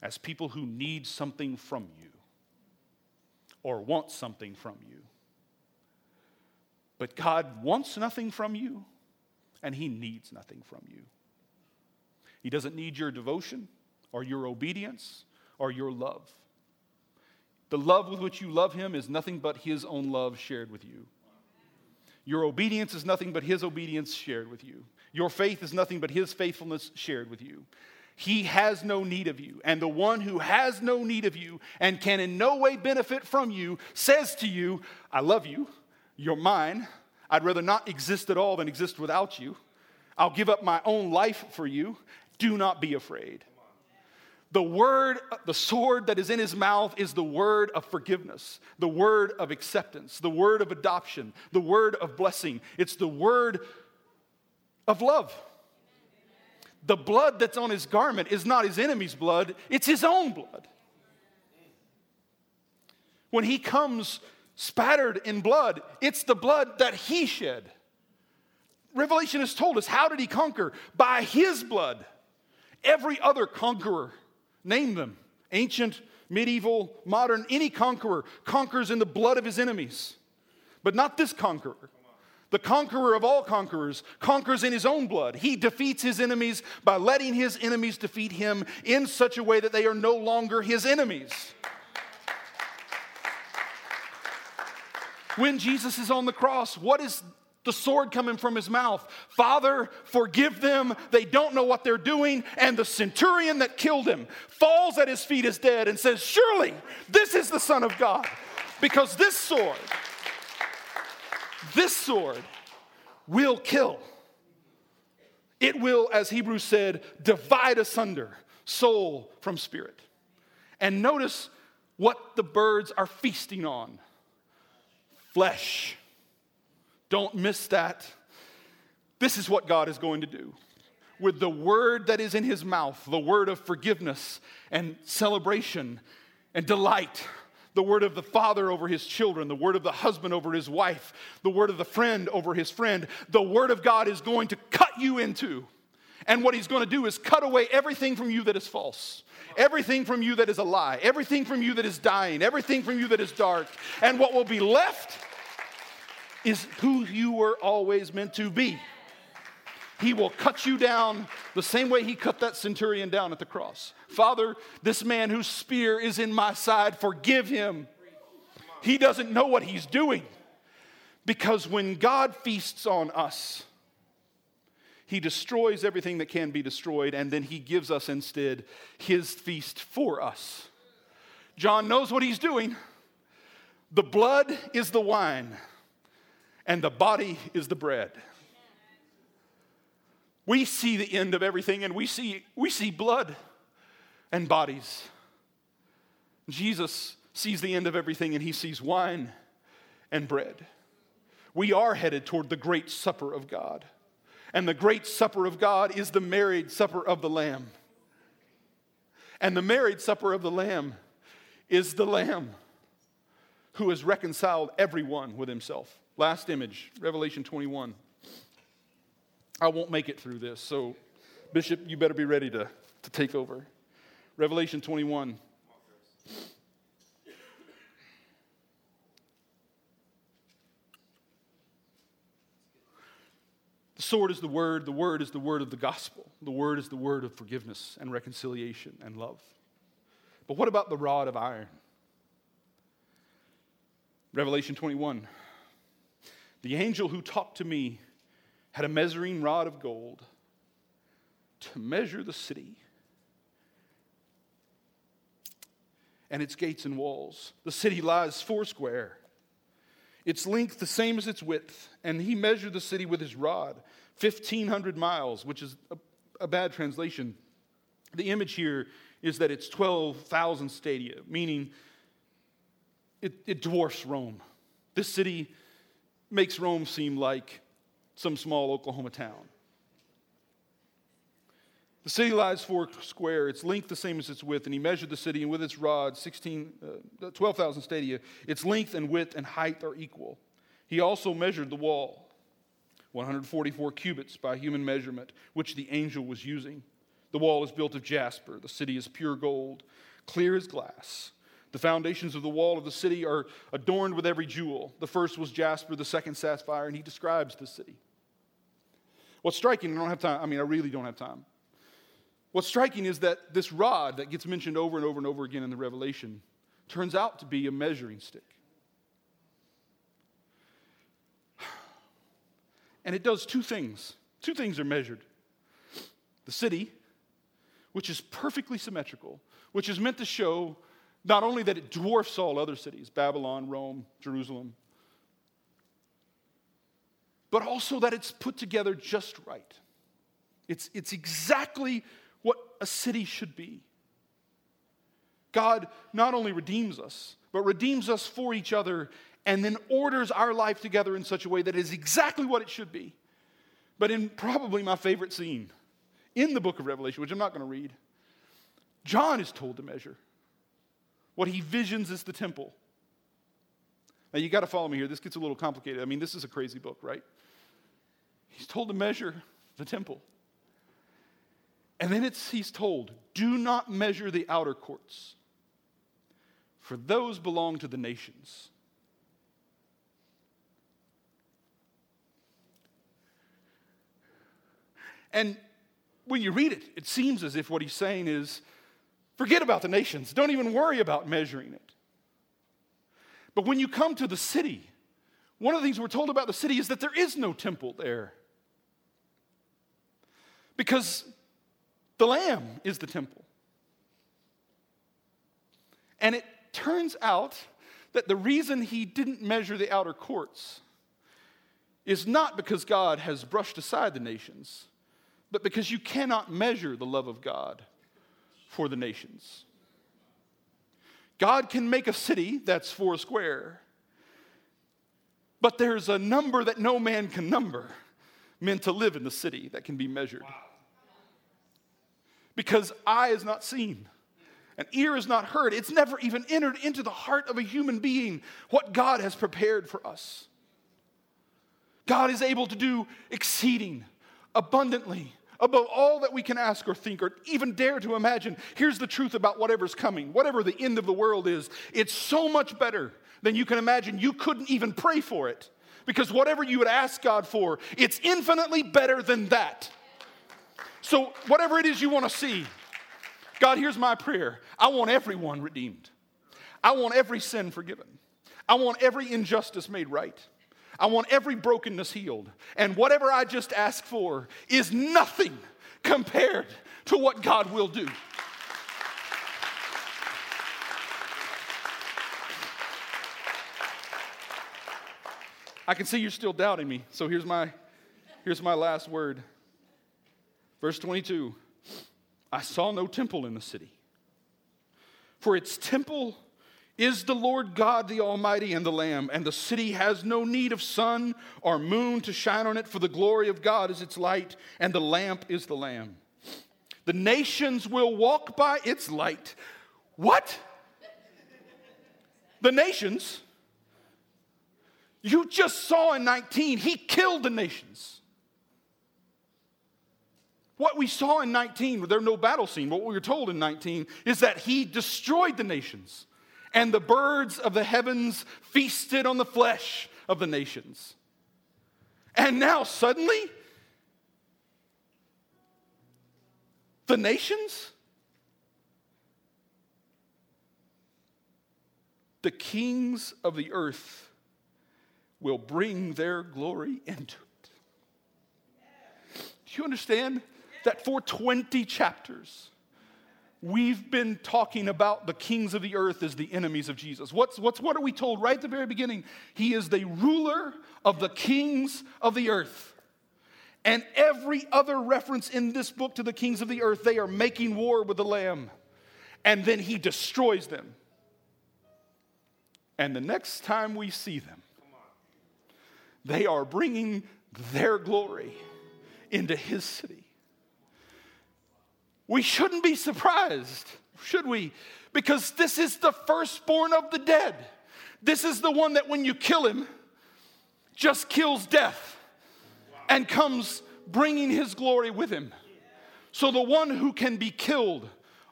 [SPEAKER 2] as people who need something from you or want something from you. But God wants nothing from you, and He needs nothing from you. He doesn't need your devotion or your obedience or your love. The love with which you love him is nothing but his own love shared with you. Your obedience is nothing but his obedience shared with you. Your faith is nothing but his faithfulness shared with you. He has no need of you. And the one who has no need of you and can in no way benefit from you says to you, I love you. You're mine. I'd rather not exist at all than exist without you. I'll give up my own life for you. Do not be afraid. The word, the sword that is in his mouth is the word of forgiveness, the word of acceptance, the word of adoption, the word of blessing. It's the word of love. The blood that's on his garment is not his enemy's blood, it's his own blood. When he comes spattered in blood, it's the blood that he shed. Revelation has told us how did he conquer? By his blood. Every other conqueror Name them ancient, medieval, modern, any conqueror conquers in the blood of his enemies. But not this conqueror. The conqueror of all conquerors conquers in his own blood. He defeats his enemies by letting his enemies defeat him in such a way that they are no longer his enemies. When Jesus is on the cross, what is the sword coming from his mouth. Father, forgive them. They don't know what they're doing. And the centurion that killed him falls at his feet as dead and says, Surely this is the Son of God. Because this sword, this sword will kill. It will, as Hebrews said, divide asunder soul from spirit. And notice what the birds are feasting on flesh. Don't miss that. This is what God is going to do. With the word that is in his mouth, the word of forgiveness and celebration and delight, the word of the father over his children, the word of the husband over his wife, the word of the friend over his friend, the word of God is going to cut you into And what he's going to do is cut away everything from you that is false, everything from you that is a lie, everything from you that is dying, everything from you that is dark. And what will be left is who you were always meant to be. He will cut you down the same way he cut that centurion down at the cross. Father, this man whose spear is in my side, forgive him. He doesn't know what he's doing. Because when God feasts on us, he destroys everything that can be destroyed, and then he gives us instead his feast for us. John knows what he's doing. The blood is the wine, and the body is the bread. We see the end of everything, and we see, we see blood and bodies. Jesus sees the end of everything, and he sees wine and bread. We are headed toward the great supper of God. And the great supper of God is the married supper of the Lamb. And the married supper of the Lamb is the Lamb who has reconciled everyone with himself. Last image, Revelation 21. I won't make it through this, so Bishop, you better be ready to, to take over. Revelation 21. The sword is the word, the word is the word of the gospel, the word is the word of forgiveness and reconciliation and love. But what about the rod of iron? Revelation 21. The angel who talked to me had a measuring rod of gold to measure the city and its gates and walls. The city lies foursquare its length the same as its width. And he measured the city with his rod, 1,500 miles, which is a, a bad translation. The image here is that it's 12,000 stadia, meaning it, it dwarfs Rome. This city makes Rome seem like some small Oklahoma town. The city lies four square, its length the same as its width, and he measured the city, and with its rod, 16, uh, 12,000 stadia, its length and width and height are equal. He also measured the wall, 144 cubits by human measurement, which the angel was using. The wall is built of jasper, the city is pure gold, clear as glass. The foundations of the wall of the city are adorned with every jewel. The first was jasper, the second sapphire, and he describes the city. What's striking, I don't have time, I mean, I really don't have time. What's striking is that this rod that gets mentioned over and over and over again in the Revelation turns out to be a measuring stick. And it does two things. Two things are measured the city, which is perfectly symmetrical, which is meant to show not only that it dwarfs all other cities Babylon, Rome, Jerusalem but also that it's put together just right. It's, it's exactly what a city should be. God not only redeems us, but redeems us for each other and then orders our life together in such a way that is exactly what it should be. But in probably my favorite scene in the book of Revelation, which I'm not going to read, John is told to measure. What he visions is the temple. Now, you got to follow me here. This gets a little complicated. I mean, this is a crazy book, right? He's told to measure the temple. And then it's, he's told, do not measure the outer courts, for those belong to the nations. And when you read it, it seems as if what he's saying is forget about the nations, don't even worry about measuring it. But when you come to the city, one of the things we're told about the city is that there is no temple there. Because the Lamb is the temple. And it turns out that the reason he didn't measure the outer courts is not because God has brushed aside the nations, but because you cannot measure the love of God for the nations. God can make a city that's four square, but there's a number that no man can number meant to live in the city that can be measured. Because eye is not seen and ear is not heard. It's never even entered into the heart of a human being what God has prepared for us. God is able to do exceeding, abundantly, above all that we can ask or think or even dare to imagine. Here's the truth about whatever's coming, whatever the end of the world is. It's so much better than you can imagine. You couldn't even pray for it because whatever you would ask God for, it's infinitely better than that. So, whatever it is you want to see, God, here's my prayer. I want everyone redeemed. I want every sin forgiven. I want every injustice made right. I want every brokenness healed. And whatever I just ask for is nothing compared to what God will do. I can see you're still doubting me. So here's my here's my last word. Verse 22. I saw no temple in the city. For its temple is the Lord God the Almighty and the Lamb, and the city has no need of sun or moon to shine on it, for the glory of God is its light, and the lamp is the Lamb. The nations will walk by its light. What? The nations? You just saw in 19, he killed the nations. What we saw in 19, there's no battle scene, what we were told in 19 is that he destroyed the nations and the birds of the heavens feasted on the flesh of the nations. And now suddenly, the nations, the kings of the earth will bring their glory into it. Do you understand that for 20 chapters, we've been talking about the kings of the earth as the enemies of Jesus. What's, what's, what are we told right at the very beginning? He is the ruler of the kings of the earth. And every other reference in this book to the kings of the earth, they are making war with the Lamb. And then he destroys them. And the next time we see them, they are bringing their glory into his city. We shouldn't be surprised, should we? Because this is the firstborn of the dead. This is the one that when you kill him, just kills death and comes bringing his glory with him. So the one who can be killed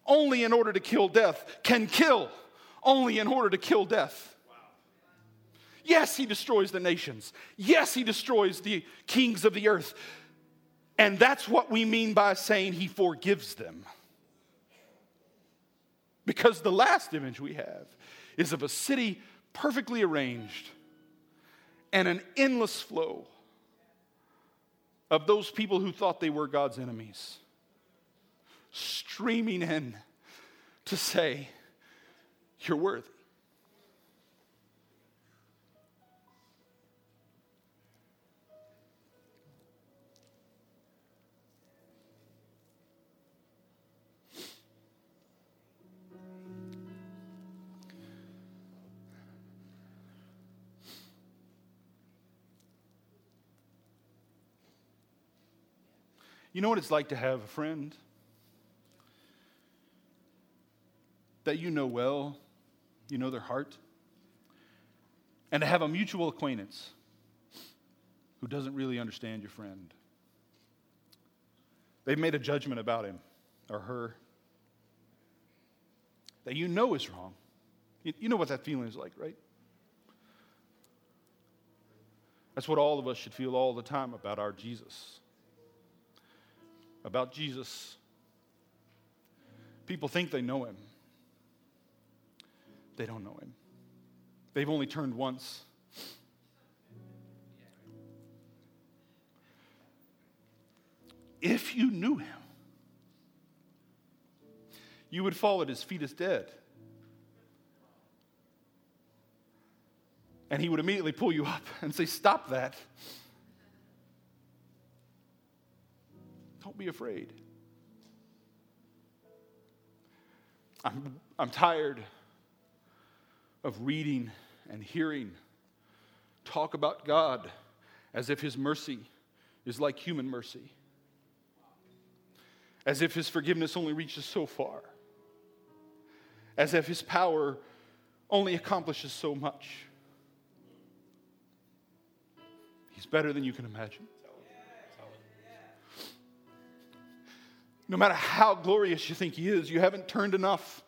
[SPEAKER 2] only in order to kill death can kill only in order to kill death. Yes, he destroys the nations. Yes, he destroys the kings of the earth. And that's what we mean by saying he forgives them. Because the last image we have is of a city perfectly arranged and an endless flow of those people who thought they were God's enemies streaming in to say, You're worthy. You know what it's like to have a friend that you know well, you know their heart, and to have a mutual acquaintance who doesn't really understand your friend. They've made a judgment about him or her that you know is wrong. You know what that feeling is like, right? That's what all of us should feel all the time about our Jesus about Jesus. People think they know him, they don't know him. They've only turned once. If you knew him, you would fall at his feet as dead. And he would immediately pull you up and say, Stop that. Don't be afraid. I'm, I'm tired of reading and hearing talk about God as if His mercy is like human mercy, as if His forgiveness only reaches so far, as if His power only accomplishes so much. He's better than you can imagine. No matter how glorious you think he is, you haven't turned enough.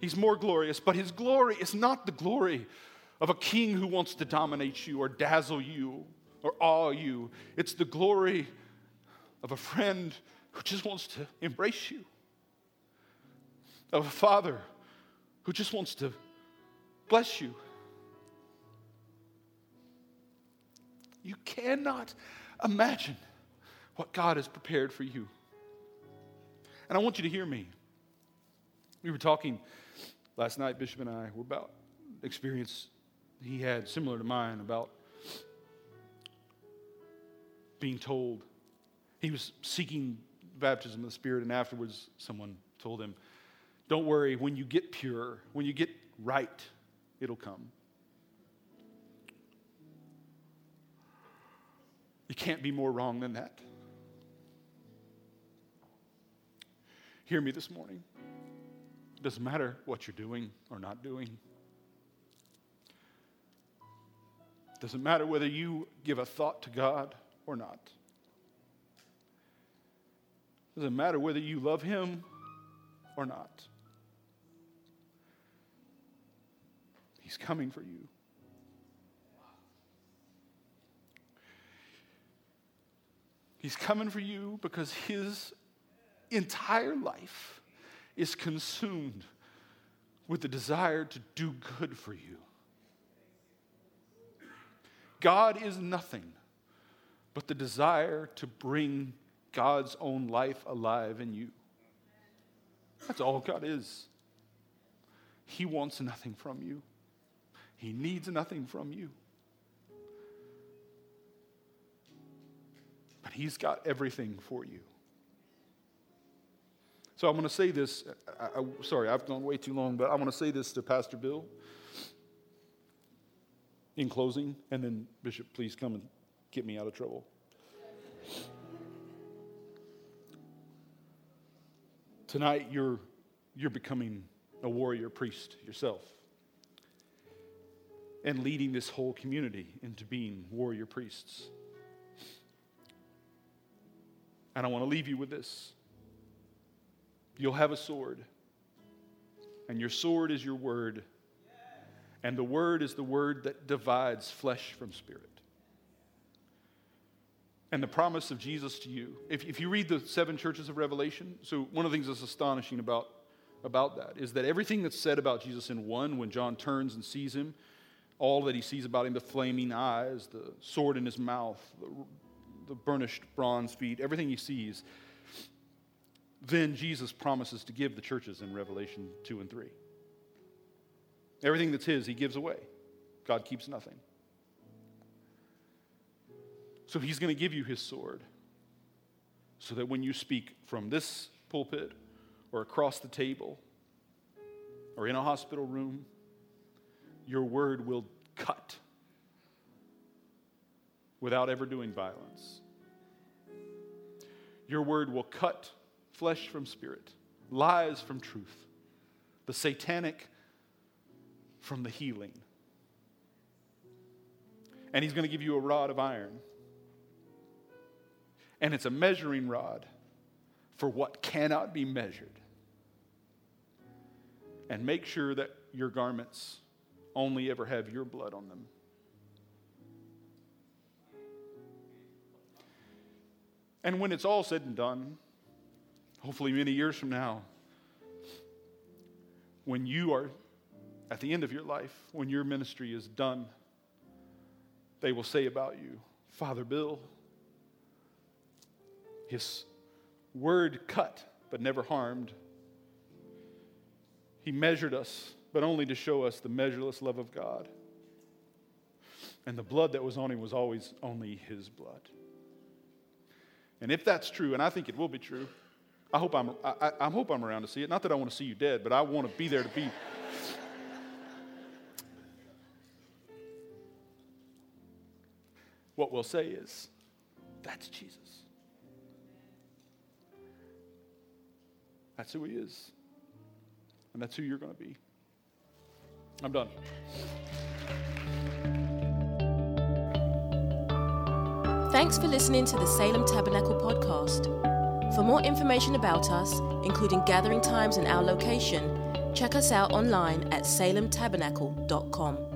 [SPEAKER 2] He's more glorious, but his glory is not the glory of a king who wants to dominate you or dazzle you or awe you. It's the glory of a friend who just wants to embrace you, of a father who just wants to bless you. You cannot imagine what God has prepared for you. And I want you to hear me. We were talking last night, Bishop and I, were about experience he had similar to mine about being told he was seeking baptism of the Spirit, and afterwards someone told him, Don't worry, when you get pure, when you get right, it'll come. You can't be more wrong than that. Hear me this morning. It doesn't matter what you're doing or not doing. It doesn't matter whether you give a thought to God or not. It doesn't matter whether you love Him or not. He's coming for you. He's coming for you because His entire life is consumed with the desire to do good for you. God is nothing but the desire to bring God's own life alive in you. That's all God is. He wants nothing from you, He needs nothing from you. But He's got everything for you. So I'm going to say this. I, I, sorry, I've gone way too long, but I want to say this to Pastor Bill in closing, and then Bishop, please come and get me out of trouble. Tonight, you're, you're becoming a warrior priest yourself and leading this whole community into being warrior priests. And I want to leave you with this. You'll have a sword, and your sword is your word, and the word is the word that divides flesh from spirit. And the promise of Jesus to you. If, if you read the seven churches of Revelation, so one of the things that's astonishing about, about that is that everything that's said about Jesus in one, when John turns and sees him, all that he sees about him the flaming eyes, the sword in his mouth, the, the burnished bronze feet, everything he sees then Jesus promises to give the churches in Revelation 2 and 3. Everything that's his, he gives away. God keeps nothing. So he's going to give you his sword so that when you speak from this pulpit or across the table or in a hospital room, your word will cut without ever doing violence. Your word will cut flesh from spirit, lies from truth, the satanic from the healing. And he's going to give you a rod of iron. And it's a measuring rod for what cannot be measured. And make sure that your garments only ever have your blood on them. And when it's all said and done, hopefully many years from now, when you are at the end of your life, when your ministry is done, they will say about you, Father Bill, his word cut but never harmed. He measured us, but only to show us the measureless love of God. And the blood that was on him was always only his blood. And if that's true, and I think it will be true, I hope I'm, I, I hope I'm around to see it. Not that I want to see you dead, but I want to be there to be. what we'll say is, that's Jesus. That's who he is. And that's who you're going to be. I'm done.
[SPEAKER 1] Thanks for listening to the Salem Tabernacle podcast. For more information about us, including gathering times and our location, check us out online at salemtabernacle.com.